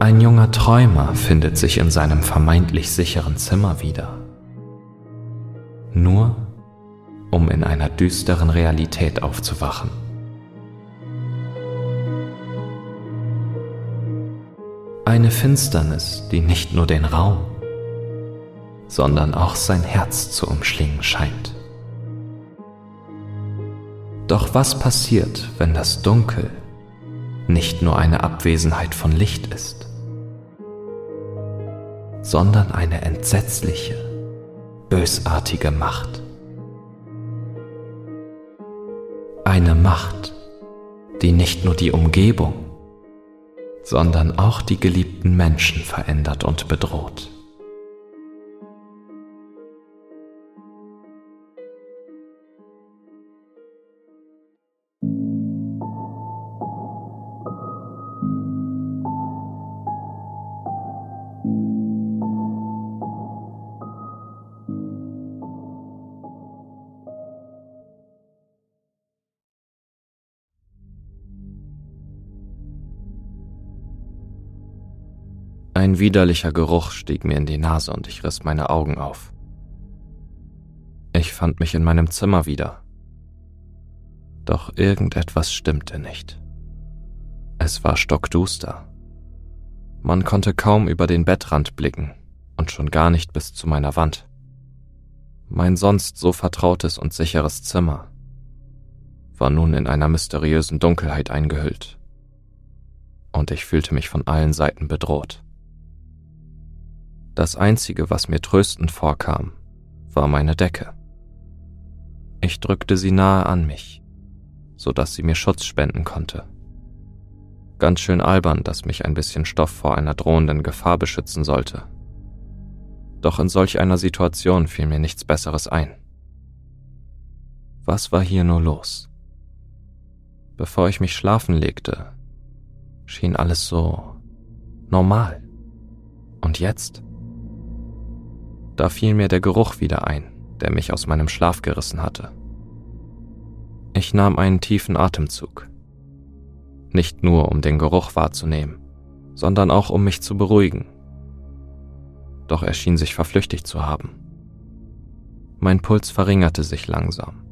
Ein junger Träumer findet sich in seinem vermeintlich sicheren Zimmer wieder. Nur um in einer düsteren Realität aufzuwachen. Eine Finsternis, die nicht nur den Raum, sondern auch sein Herz zu umschlingen scheint. Doch was passiert, wenn das Dunkel nicht nur eine Abwesenheit von Licht ist, sondern eine entsetzliche, bösartige Macht? Eine Macht, die nicht nur die Umgebung, sondern auch die geliebten Menschen verändert und bedroht. Ein widerlicher Geruch stieg mir in die Nase und ich riss meine Augen auf. Ich fand mich in meinem Zimmer wieder. Doch irgendetwas stimmte nicht. Es war stockduster. Man konnte kaum über den Bettrand blicken und schon gar nicht bis zu meiner Wand. Mein sonst so vertrautes und sicheres Zimmer war nun in einer mysteriösen Dunkelheit eingehüllt, und ich fühlte mich von allen Seiten bedroht. Das Einzige, was mir tröstend vorkam, war meine Decke. Ich drückte sie nahe an mich, so dass sie mir Schutz spenden konnte. Ganz schön albern, dass mich ein bisschen Stoff vor einer drohenden Gefahr beschützen sollte. Doch in solch einer Situation fiel mir nichts Besseres ein. Was war hier nur los? Bevor ich mich schlafen legte, schien alles so normal. Und jetzt? Da fiel mir der Geruch wieder ein, der mich aus meinem Schlaf gerissen hatte. Ich nahm einen tiefen Atemzug. Nicht nur, um den Geruch wahrzunehmen, sondern auch, um mich zu beruhigen. Doch er schien sich verflüchtigt zu haben. Mein Puls verringerte sich langsam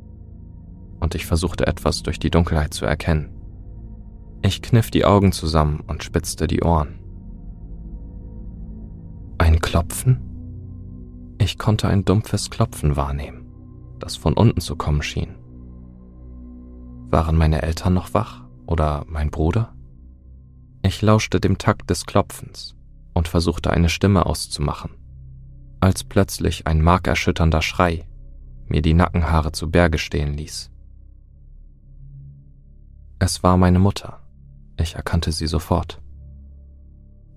und ich versuchte etwas durch die Dunkelheit zu erkennen. Ich kniff die Augen zusammen und spitzte die Ohren. Ein Klopfen? Ich konnte ein dumpfes Klopfen wahrnehmen, das von unten zu kommen schien. Waren meine Eltern noch wach oder mein Bruder? Ich lauschte dem Takt des Klopfens und versuchte eine Stimme auszumachen, als plötzlich ein markerschütternder Schrei mir die Nackenhaare zu Berge stehen ließ. Es war meine Mutter. Ich erkannte sie sofort.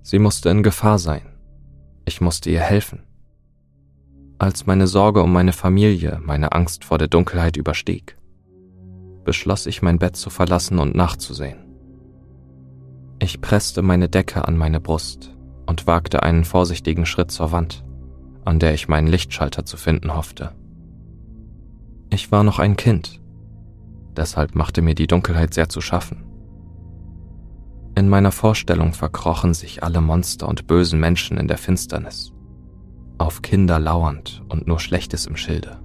Sie musste in Gefahr sein. Ich musste ihr helfen. Als meine Sorge um meine Familie meine Angst vor der Dunkelheit überstieg, beschloss ich mein Bett zu verlassen und nachzusehen. Ich presste meine Decke an meine Brust und wagte einen vorsichtigen Schritt zur Wand, an der ich meinen Lichtschalter zu finden hoffte. Ich war noch ein Kind, deshalb machte mir die Dunkelheit sehr zu schaffen. In meiner Vorstellung verkrochen sich alle Monster und bösen Menschen in der Finsternis auf Kinder lauernd und nur Schlechtes im Schilde.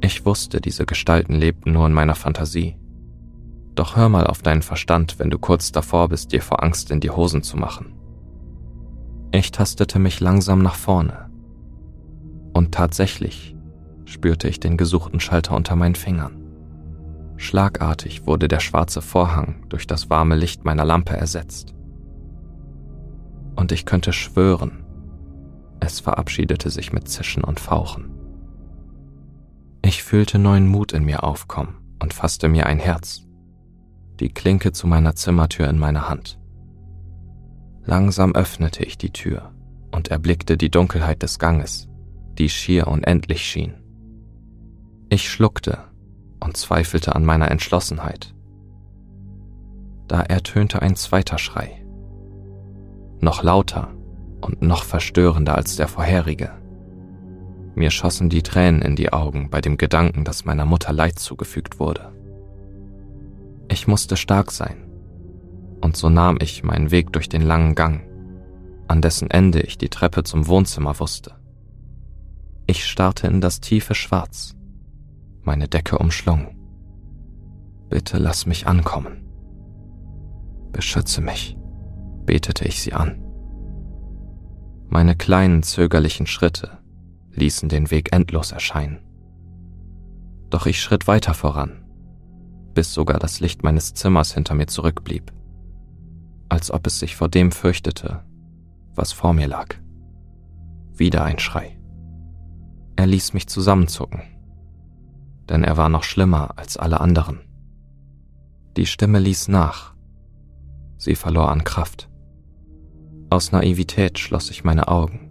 Ich wusste, diese Gestalten lebten nur in meiner Fantasie. Doch hör mal auf deinen Verstand, wenn du kurz davor bist, dir vor Angst in die Hosen zu machen. Ich tastete mich langsam nach vorne. Und tatsächlich spürte ich den gesuchten Schalter unter meinen Fingern. Schlagartig wurde der schwarze Vorhang durch das warme Licht meiner Lampe ersetzt. Und ich könnte schwören, es verabschiedete sich mit Zischen und Fauchen. Ich fühlte neuen Mut in mir aufkommen und fasste mir ein Herz, die Klinke zu meiner Zimmertür in meiner Hand. Langsam öffnete ich die Tür und erblickte die Dunkelheit des Ganges, die schier unendlich schien. Ich schluckte und zweifelte an meiner Entschlossenheit. Da ertönte ein zweiter Schrei. Noch lauter und noch verstörender als der vorherige. Mir schossen die Tränen in die Augen bei dem Gedanken, dass meiner Mutter Leid zugefügt wurde. Ich musste stark sein und so nahm ich meinen Weg durch den langen Gang, an dessen Ende ich die Treppe zum Wohnzimmer wusste. Ich starrte in das tiefe Schwarz, meine Decke umschlungen. Bitte lass mich ankommen. Beschütze mich, betete ich sie an. Meine kleinen zögerlichen Schritte ließen den Weg endlos erscheinen. Doch ich schritt weiter voran, bis sogar das Licht meines Zimmers hinter mir zurückblieb, als ob es sich vor dem fürchtete, was vor mir lag. Wieder ein Schrei. Er ließ mich zusammenzucken, denn er war noch schlimmer als alle anderen. Die Stimme ließ nach. Sie verlor an Kraft. Aus Naivität schloss ich meine Augen.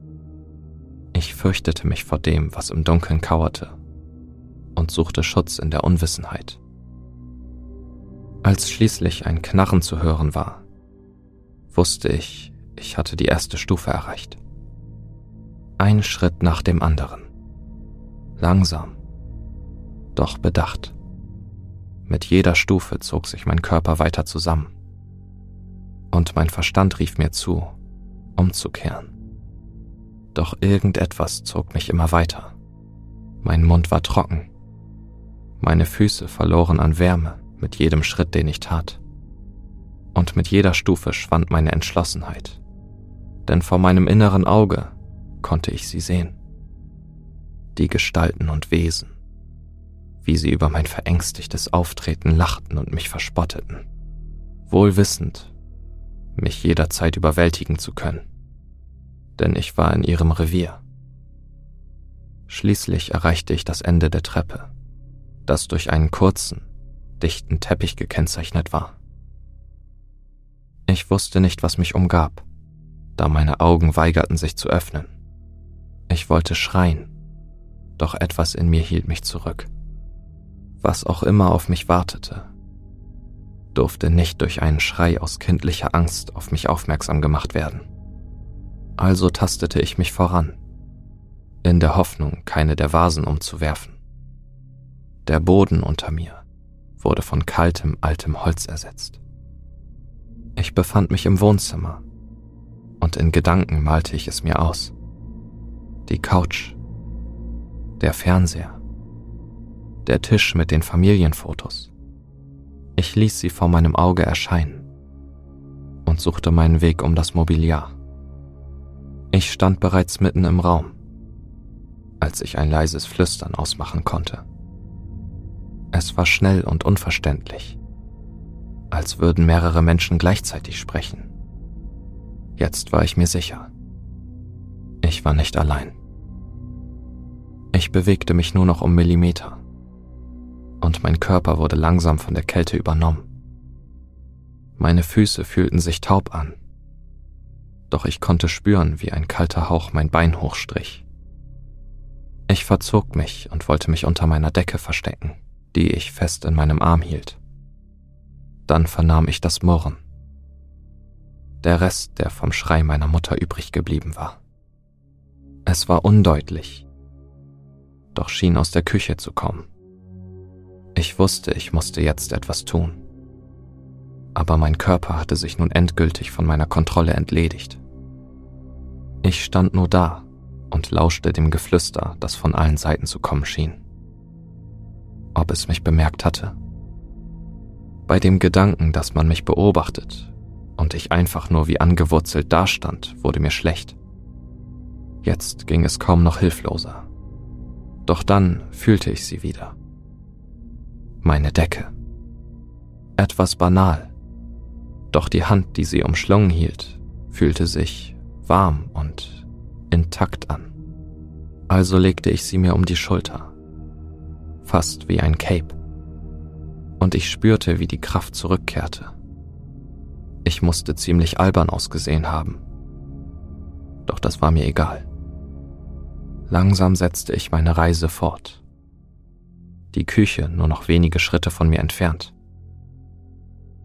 Ich fürchtete mich vor dem, was im Dunkeln kauerte, und suchte Schutz in der Unwissenheit. Als schließlich ein Knarren zu hören war, wusste ich, ich hatte die erste Stufe erreicht. Ein Schritt nach dem anderen langsam, doch bedacht. Mit jeder Stufe zog sich mein Körper weiter zusammen. Und mein Verstand rief mir zu, umzukehren. Doch irgendetwas zog mich immer weiter. Mein Mund war trocken. Meine Füße verloren an Wärme mit jedem Schritt, den ich tat. Und mit jeder Stufe schwand meine Entschlossenheit. Denn vor meinem inneren Auge konnte ich sie sehen die Gestalten und Wesen, wie sie über mein verängstigtes Auftreten lachten und mich verspotteten, wohl wissend, mich jederzeit überwältigen zu können, denn ich war in ihrem Revier. Schließlich erreichte ich das Ende der Treppe, das durch einen kurzen, dichten Teppich gekennzeichnet war. Ich wusste nicht, was mich umgab, da meine Augen weigerten sich zu öffnen. Ich wollte schreien, doch etwas in mir hielt mich zurück. Was auch immer auf mich wartete, durfte nicht durch einen Schrei aus kindlicher Angst auf mich aufmerksam gemacht werden. Also tastete ich mich voran, in der Hoffnung, keine der Vasen umzuwerfen. Der Boden unter mir wurde von kaltem, altem Holz ersetzt. Ich befand mich im Wohnzimmer und in Gedanken malte ich es mir aus. Die Couch der Fernseher, der Tisch mit den Familienfotos. Ich ließ sie vor meinem Auge erscheinen und suchte meinen Weg um das Mobiliar. Ich stand bereits mitten im Raum, als ich ein leises Flüstern ausmachen konnte. Es war schnell und unverständlich, als würden mehrere Menschen gleichzeitig sprechen. Jetzt war ich mir sicher. Ich war nicht allein. Ich bewegte mich nur noch um Millimeter und mein Körper wurde langsam von der Kälte übernommen. Meine Füße fühlten sich taub an, doch ich konnte spüren, wie ein kalter Hauch mein Bein hochstrich. Ich verzog mich und wollte mich unter meiner Decke verstecken, die ich fest in meinem Arm hielt. Dann vernahm ich das Murren. Der Rest, der vom Schrei meiner Mutter übrig geblieben war. Es war undeutlich, doch schien aus der Küche zu kommen. Ich wusste, ich musste jetzt etwas tun. Aber mein Körper hatte sich nun endgültig von meiner Kontrolle entledigt. Ich stand nur da und lauschte dem Geflüster, das von allen Seiten zu kommen schien. Ob es mich bemerkt hatte? Bei dem Gedanken, dass man mich beobachtet und ich einfach nur wie angewurzelt dastand, wurde mir schlecht. Jetzt ging es kaum noch hilfloser. Doch dann fühlte ich sie wieder. Meine Decke. Etwas banal. Doch die Hand, die sie umschlungen hielt, fühlte sich warm und intakt an. Also legte ich sie mir um die Schulter. Fast wie ein Cape. Und ich spürte, wie die Kraft zurückkehrte. Ich musste ziemlich albern ausgesehen haben. Doch das war mir egal. Langsam setzte ich meine Reise fort. Die Küche nur noch wenige Schritte von mir entfernt.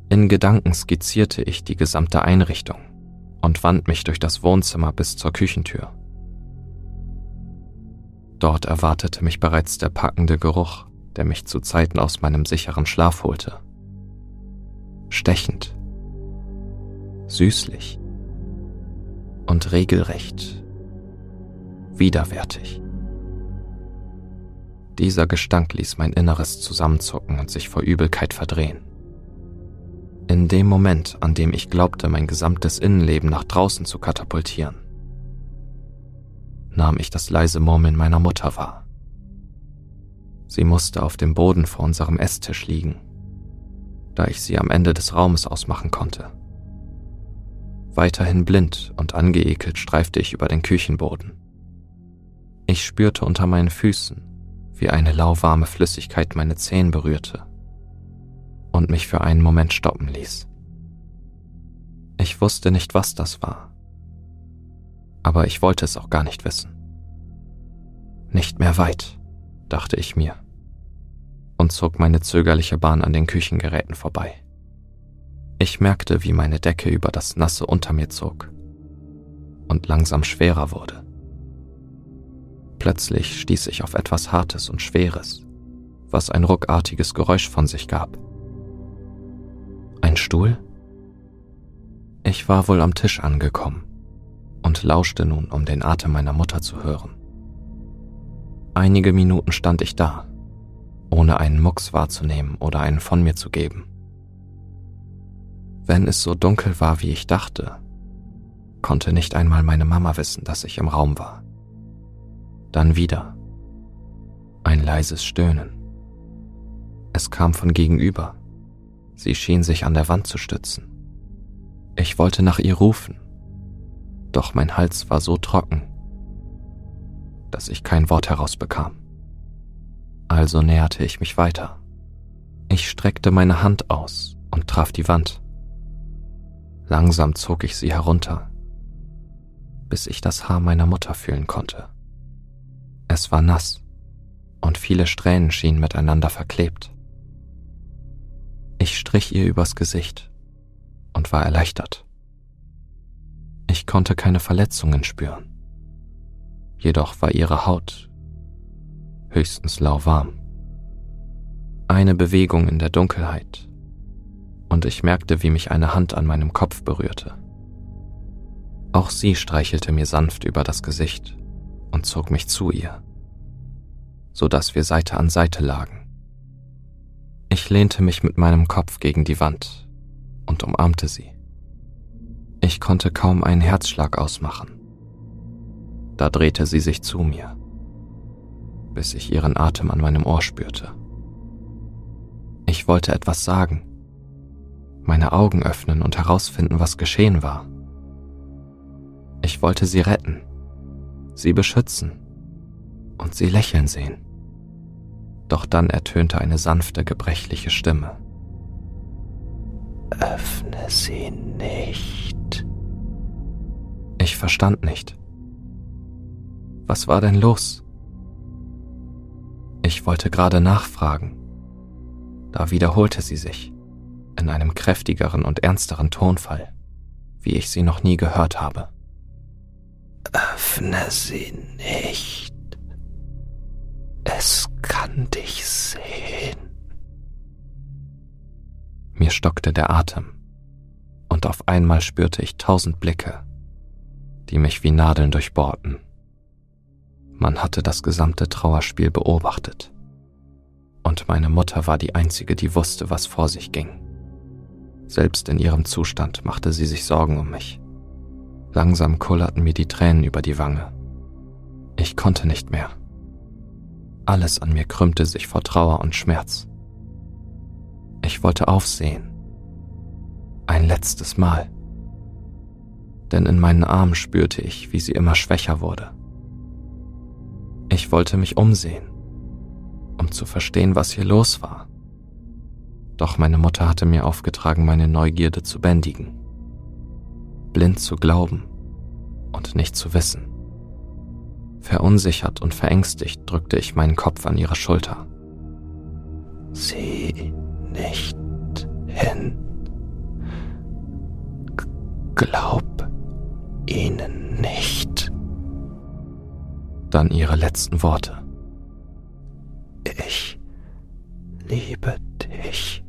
In Gedanken skizzierte ich die gesamte Einrichtung und wand mich durch das Wohnzimmer bis zur Küchentür. Dort erwartete mich bereits der packende Geruch, der mich zu Zeiten aus meinem sicheren Schlaf holte. Stechend, süßlich und regelrecht widerwärtig. Dieser Gestank ließ mein Inneres zusammenzucken und sich vor Übelkeit verdrehen. In dem Moment, an dem ich glaubte, mein gesamtes Innenleben nach draußen zu katapultieren, nahm ich das leise Murmeln meiner Mutter wahr. Sie musste auf dem Boden vor unserem Esstisch liegen, da ich sie am Ende des Raumes ausmachen konnte. Weiterhin blind und angeekelt streifte ich über den Küchenboden. Ich spürte unter meinen Füßen, wie eine lauwarme Flüssigkeit meine Zehen berührte und mich für einen Moment stoppen ließ. Ich wusste nicht, was das war, aber ich wollte es auch gar nicht wissen. Nicht mehr weit, dachte ich mir, und zog meine zögerliche Bahn an den Küchengeräten vorbei. Ich merkte, wie meine Decke über das Nasse unter mir zog und langsam schwerer wurde. Plötzlich stieß ich auf etwas Hartes und Schweres, was ein ruckartiges Geräusch von sich gab. Ein Stuhl? Ich war wohl am Tisch angekommen und lauschte nun, um den Atem meiner Mutter zu hören. Einige Minuten stand ich da, ohne einen Mucks wahrzunehmen oder einen von mir zu geben. Wenn es so dunkel war, wie ich dachte, konnte nicht einmal meine Mama wissen, dass ich im Raum war. Dann wieder. Ein leises Stöhnen. Es kam von gegenüber. Sie schien sich an der Wand zu stützen. Ich wollte nach ihr rufen, doch mein Hals war so trocken, dass ich kein Wort herausbekam. Also näherte ich mich weiter. Ich streckte meine Hand aus und traf die Wand. Langsam zog ich sie herunter, bis ich das Haar meiner Mutter fühlen konnte. Es war nass und viele Strähnen schienen miteinander verklebt. Ich strich ihr übers Gesicht und war erleichtert. Ich konnte keine Verletzungen spüren. Jedoch war ihre Haut höchstens lauwarm. Eine Bewegung in der Dunkelheit und ich merkte, wie mich eine Hand an meinem Kopf berührte. Auch sie streichelte mir sanft über das Gesicht und zog mich zu ihr, so dass wir Seite an Seite lagen. Ich lehnte mich mit meinem Kopf gegen die Wand und umarmte sie. Ich konnte kaum einen Herzschlag ausmachen. Da drehte sie sich zu mir, bis ich ihren Atem an meinem Ohr spürte. Ich wollte etwas sagen, meine Augen öffnen und herausfinden, was geschehen war. Ich wollte sie retten sie beschützen und sie lächeln sehen. Doch dann ertönte eine sanfte, gebrechliche Stimme. Öffne sie nicht. Ich verstand nicht. Was war denn los? Ich wollte gerade nachfragen. Da wiederholte sie sich, in einem kräftigeren und ernsteren Tonfall, wie ich sie noch nie gehört habe. Öffne sie nicht. Es kann dich sehen. Mir stockte der Atem, und auf einmal spürte ich tausend Blicke, die mich wie Nadeln durchbohrten. Man hatte das gesamte Trauerspiel beobachtet, und meine Mutter war die Einzige, die wusste, was vor sich ging. Selbst in ihrem Zustand machte sie sich Sorgen um mich. Langsam kullerten mir die Tränen über die Wange. Ich konnte nicht mehr. Alles an mir krümmte sich vor Trauer und Schmerz. Ich wollte aufsehen. Ein letztes Mal. Denn in meinen Armen spürte ich, wie sie immer schwächer wurde. Ich wollte mich umsehen, um zu verstehen, was hier los war. Doch meine Mutter hatte mir aufgetragen, meine Neugierde zu bändigen blind zu glauben und nicht zu wissen. Verunsichert und verängstigt drückte ich meinen Kopf an ihre Schulter. Sieh nicht hin. G glaub ihnen nicht. Dann ihre letzten Worte. Ich liebe dich.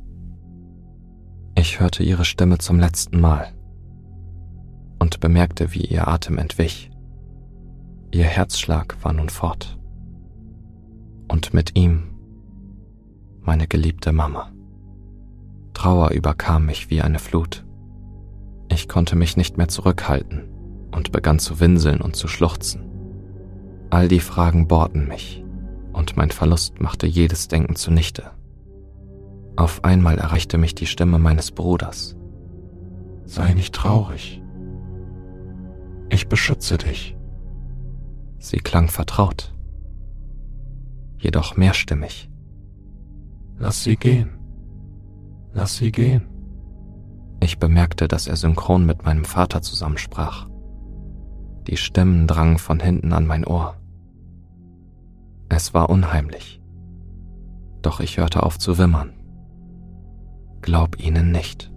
Ich hörte ihre Stimme zum letzten Mal und bemerkte, wie ihr Atem entwich. Ihr Herzschlag war nun fort. Und mit ihm meine geliebte Mama. Trauer überkam mich wie eine Flut. Ich konnte mich nicht mehr zurückhalten und begann zu winseln und zu schluchzen. All die Fragen bohrten mich, und mein Verlust machte jedes Denken zunichte. Auf einmal erreichte mich die Stimme meines Bruders. Sei nicht traurig. Ich beschütze dich. Sie klang vertraut, jedoch mehrstimmig. Lass sie gehen. Lass sie gehen. Ich bemerkte, dass er synchron mit meinem Vater zusammensprach. Die Stimmen drangen von hinten an mein Ohr. Es war unheimlich. Doch ich hörte auf zu wimmern. Glaub ihnen nicht.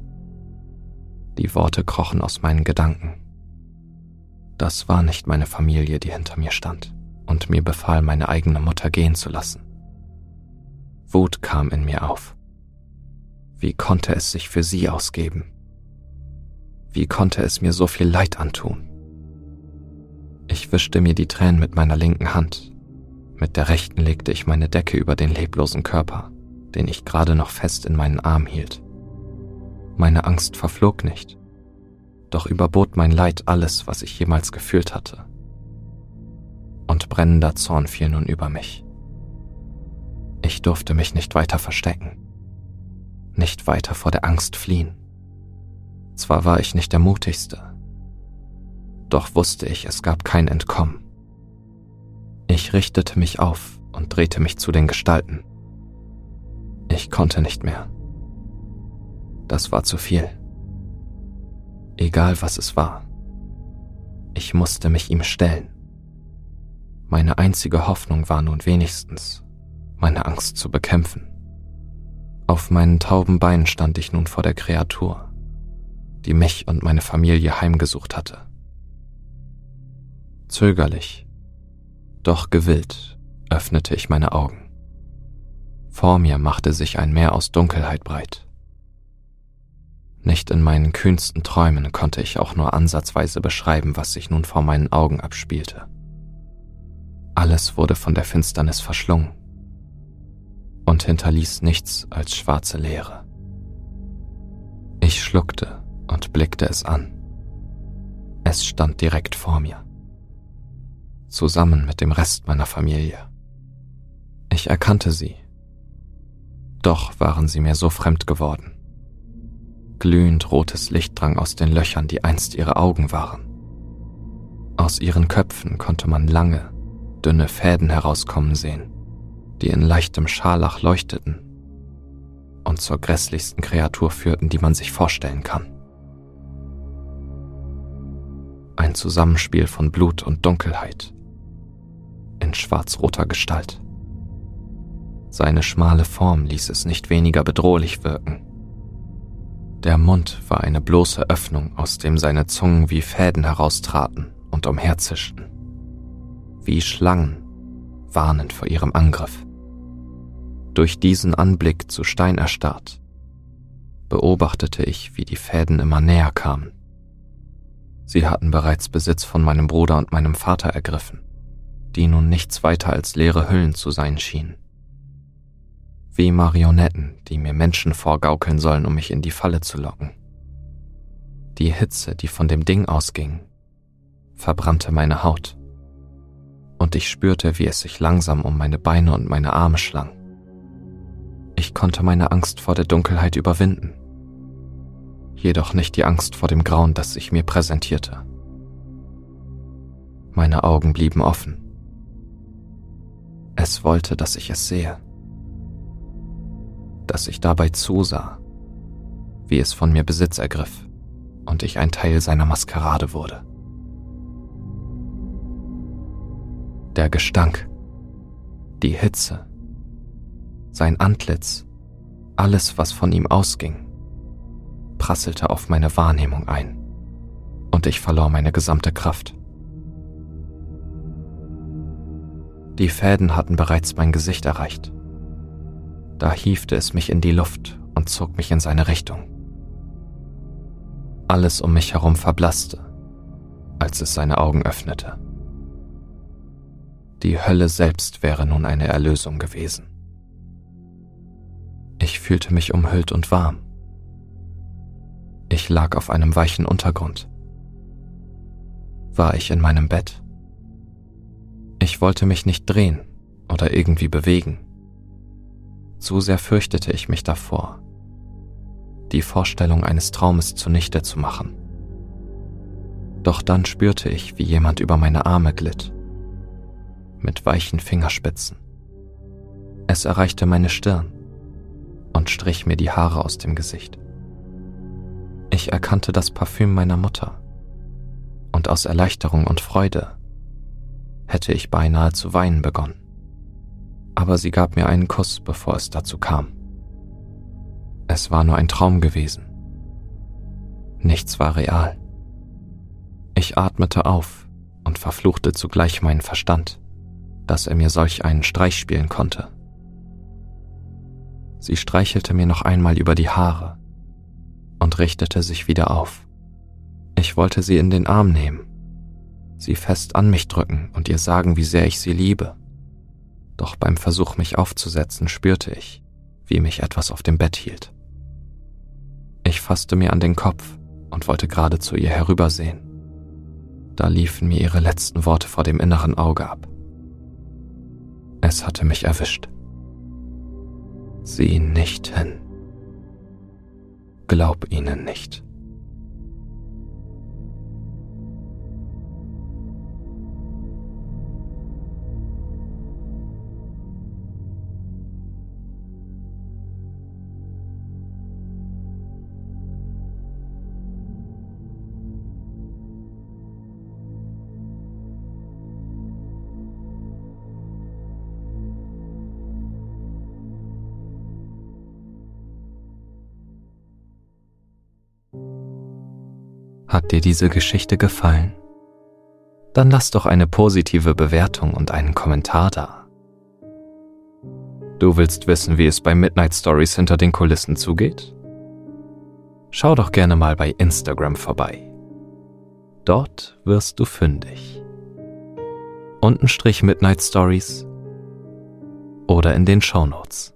Die Worte krochen aus meinen Gedanken. Das war nicht meine Familie, die hinter mir stand und mir befahl, meine eigene Mutter gehen zu lassen. Wut kam in mir auf. Wie konnte es sich für sie ausgeben? Wie konnte es mir so viel Leid antun? Ich wischte mir die Tränen mit meiner linken Hand. Mit der rechten legte ich meine Decke über den leblosen Körper, den ich gerade noch fest in meinen Arm hielt. Meine Angst verflog nicht, doch überbot mein Leid alles, was ich jemals gefühlt hatte. Und brennender Zorn fiel nun über mich. Ich durfte mich nicht weiter verstecken, nicht weiter vor der Angst fliehen. Zwar war ich nicht der mutigste, doch wusste ich, es gab kein Entkommen. Ich richtete mich auf und drehte mich zu den Gestalten. Ich konnte nicht mehr. Das war zu viel. Egal was es war. Ich musste mich ihm stellen. Meine einzige Hoffnung war nun wenigstens, meine Angst zu bekämpfen. Auf meinen tauben Beinen stand ich nun vor der Kreatur, die mich und meine Familie heimgesucht hatte. Zögerlich, doch gewillt öffnete ich meine Augen. Vor mir machte sich ein Meer aus Dunkelheit breit. Nicht in meinen kühnsten Träumen konnte ich auch nur ansatzweise beschreiben, was sich nun vor meinen Augen abspielte. Alles wurde von der Finsternis verschlungen und hinterließ nichts als schwarze Leere. Ich schluckte und blickte es an. Es stand direkt vor mir, zusammen mit dem Rest meiner Familie. Ich erkannte sie, doch waren sie mir so fremd geworden. Glühend rotes Licht drang aus den Löchern, die einst ihre Augen waren. Aus ihren Köpfen konnte man lange, dünne Fäden herauskommen sehen, die in leichtem Scharlach leuchteten und zur grässlichsten Kreatur führten, die man sich vorstellen kann. Ein Zusammenspiel von Blut und Dunkelheit in schwarzroter Gestalt. Seine schmale Form ließ es nicht weniger bedrohlich wirken. Der Mund war eine bloße Öffnung, aus dem seine Zungen wie Fäden heraustraten und umherzischten. Wie Schlangen, warnend vor ihrem Angriff. Durch diesen Anblick zu Stein erstarrt, beobachtete ich, wie die Fäden immer näher kamen. Sie hatten bereits Besitz von meinem Bruder und meinem Vater ergriffen, die nun nichts weiter als leere Hüllen zu sein schienen wie Marionetten, die mir Menschen vorgaukeln sollen, um mich in die Falle zu locken. Die Hitze, die von dem Ding ausging, verbrannte meine Haut, und ich spürte, wie es sich langsam um meine Beine und meine Arme schlang. Ich konnte meine Angst vor der Dunkelheit überwinden, jedoch nicht die Angst vor dem Grauen, das sich mir präsentierte. Meine Augen blieben offen. Es wollte, dass ich es sehe dass ich dabei zusah, wie es von mir Besitz ergriff und ich ein Teil seiner Maskerade wurde. Der Gestank, die Hitze, sein Antlitz, alles, was von ihm ausging, prasselte auf meine Wahrnehmung ein und ich verlor meine gesamte Kraft. Die Fäden hatten bereits mein Gesicht erreicht da hiefte es mich in die Luft und zog mich in seine Richtung. Alles um mich herum verblasste als es seine Augen öffnete. Die Hölle selbst wäre nun eine Erlösung gewesen. Ich fühlte mich umhüllt und warm. Ich lag auf einem weichen Untergrund. War ich in meinem Bett? Ich wollte mich nicht drehen oder irgendwie bewegen. Zu sehr fürchtete ich mich davor, die Vorstellung eines Traumes zunichte zu machen. Doch dann spürte ich, wie jemand über meine Arme glitt, mit weichen Fingerspitzen. Es erreichte meine Stirn und strich mir die Haare aus dem Gesicht. Ich erkannte das Parfüm meiner Mutter, und aus Erleichterung und Freude hätte ich beinahe zu weinen begonnen. Aber sie gab mir einen Kuss, bevor es dazu kam. Es war nur ein Traum gewesen. Nichts war real. Ich atmete auf und verfluchte zugleich meinen Verstand, dass er mir solch einen Streich spielen konnte. Sie streichelte mir noch einmal über die Haare und richtete sich wieder auf. Ich wollte sie in den Arm nehmen, sie fest an mich drücken und ihr sagen, wie sehr ich sie liebe. Doch beim Versuch, mich aufzusetzen, spürte ich, wie mich etwas auf dem Bett hielt. Ich fasste mir an den Kopf und wollte gerade zu ihr herübersehen. Da liefen mir ihre letzten Worte vor dem inneren Auge ab. Es hatte mich erwischt. Sieh nicht hin. Glaub ihnen nicht. Hat dir diese Geschichte gefallen? Dann lass doch eine positive Bewertung und einen Kommentar da. Du willst wissen, wie es bei Midnight Stories hinter den Kulissen zugeht? Schau doch gerne mal bei Instagram vorbei. Dort wirst du fündig. Untenstrich Midnight Stories oder in den Shownotes.